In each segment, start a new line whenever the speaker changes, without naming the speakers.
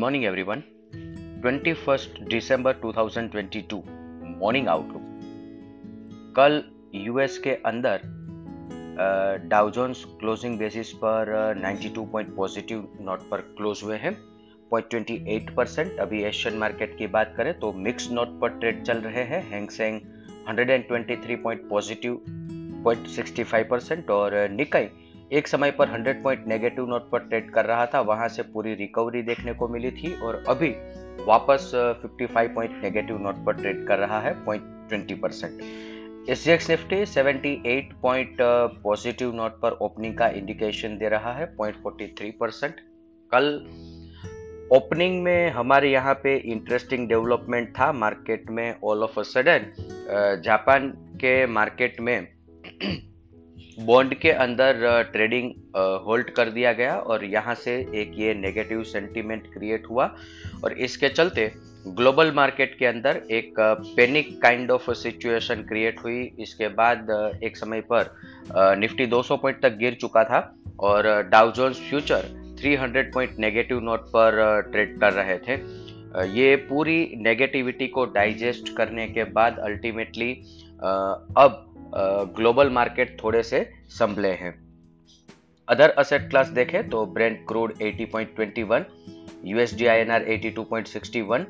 Morning everyone 21 दिसंबर 2022 morning outlook कल US के अंदर डाउजोन्स क्लोजिंग बेसिस पर 92 पॉइंट पॉजिटिव नोट पर क्लोज हुए हैं। 0.28 परसेंट अभी एशियन मार्केट की बात करें तो मिक्स नोट पर ट्रेड चल रहे हैं। हैंगसेंग 123 पॉइंट पॉजिटिव 0.65 परसेंट और निकाई एक समय पर 100 पॉइंट नेगेटिव नोट पर ट्रेड कर रहा था, वहाँ से पूरी रिकवरी देखने को मिली थी और अभी वापस 55 पॉइंट नेगेटिव नोट पर ट्रेड कर रहा है point twenty percent SGX Nifty 78 point positive note पर ओपनिंग का इंडिकेशन दे रहा है पॉइंट फोर्टी थ्री परसेंट कल ओपनिंग में हमारे यहाँ पे इंटरेस्टिंग डेवलपमेंट था मार्केट में all of a sudden Japan के मार्केट में बॉन्ड के अंदर ट्रेडिंग होल्ड कर दिया गया और यहाँ से एक ये नेगेटिव सेंटीमेंट क्रिएट हुआ और इसके चलते ग्लोबल मार्केट के अंदर एक panic kind of situation create हुई। इसके बाद एक समय पर निफ्टी 200 पॉइंट तक गिर चुका था और Dow Jones future 300 point negative note पर ट्रेड कर रहे थे। ये पूरी नेगेटिविटी को डाइजेस्ट करने के बाद अल्टीमेटली अब ग्लोबल मार्केट थोड़े से संभले हैं। अदर असेट क्लास देखें तो Brent crude 80.21 USD INR 82.61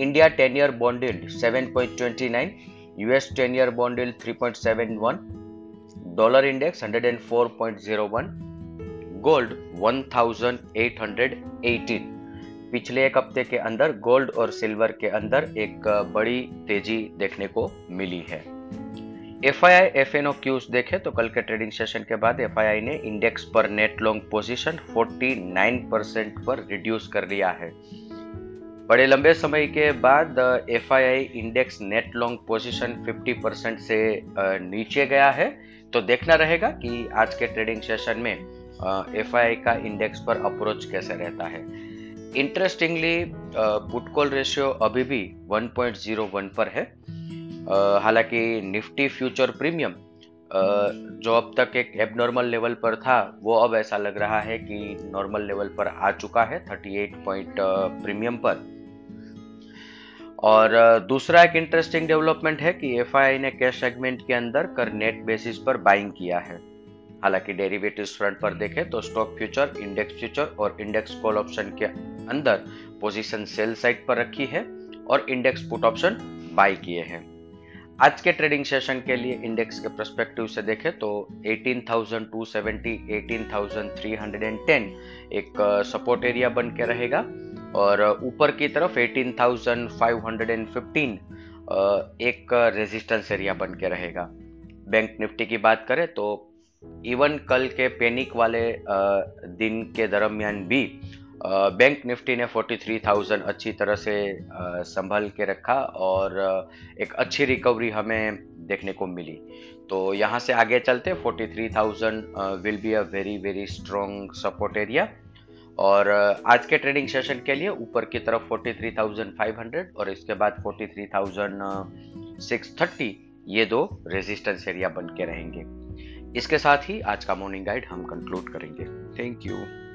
India 10 year bond yield 7.29 US 10 year bond yield 3.71 dollar index 104.01 gold 1818 पिछले एक हफ़्ते के अंदर गोल्ड और सिल्वर के अंदर एक बड़ी तेज़ी देखने को मिली है। F I I F N O cues देखे तो कल के ट्रेडिंग सेशन के बाद एफ़ आई आई ने इंडेक्स पर नेट लॉन्ग पोजीशन 49 परसेंट पर रिड्यूस कर लिया है। बड़े लंबे समय के बाद F I I index net long position 50 percent से नीचे गया है। तो देखना रहेगा कि आज के ट्रेडिंग सेशन में एफ़ आई आई का इंडेक्स पर अप्रोच कैसे रहता है। इंटरेस्टिंगली पुट कॉल रेशियो अभी भी 1.01 पर है। हालाँकि निफ्टी फ्यूचर प्रीमियम जो अब तक एक एबनॉर्मल लेवल पर था, वो अब ऐसा लग रहा है कि नॉर्मल लेवल पर आ चुका है 38 पॉइंट प्रीमियम पर। और दूसरा एक इंटरेस्टिंग डेवलपमेंट है कि एफ़ ने कैश सेगमेंट के अंदर कर नेट बेसिस पर बाइंग किया है। हालाँकि डेरिवेटिव फ्रंट पर देखें तो स्टॉक फ्यूचर इंडेक्स फ्यूचर और इंडेक्स कॉल ऑप्शन के अंदर पोजीशन सेल साइड पर रखी है और इंडेक्स पुट ऑप्शन बाई किए हैं। आज के ट्रेडिंग सेशन के लिए इंडेक्स के परस्पेक्टिव से देखें तो 18,270, 18,310 एक सपोर्ट एरिया बन के रहेगा। और ऊपर की तरफ़ 18,515 एक रेजिस्टेंस एरिया बन के रहेगा। बैंक निफ्टी की बात करें तो इवन कल के पैनिक वाले दिन के दरमियान भी बैंक निफ्टी ने 43,000 अच्छी तरह से संभल के रखा और एक अच्छी रिकवरी हमें देखने को मिली। तो यहाँ से आगे चलते 43,000 will be a very very strong support area और आज के ट्रेडिंग सेशन के लिए ऊपर की तरफ़ 43,500 और इसके बाद 43,630 ये दो रेजिस्टेंस एरिया बन के रहेंगे। इसके साथ ही आज का मॉर्निंग गाइड हम कंक्लूड करेंगे। Thank you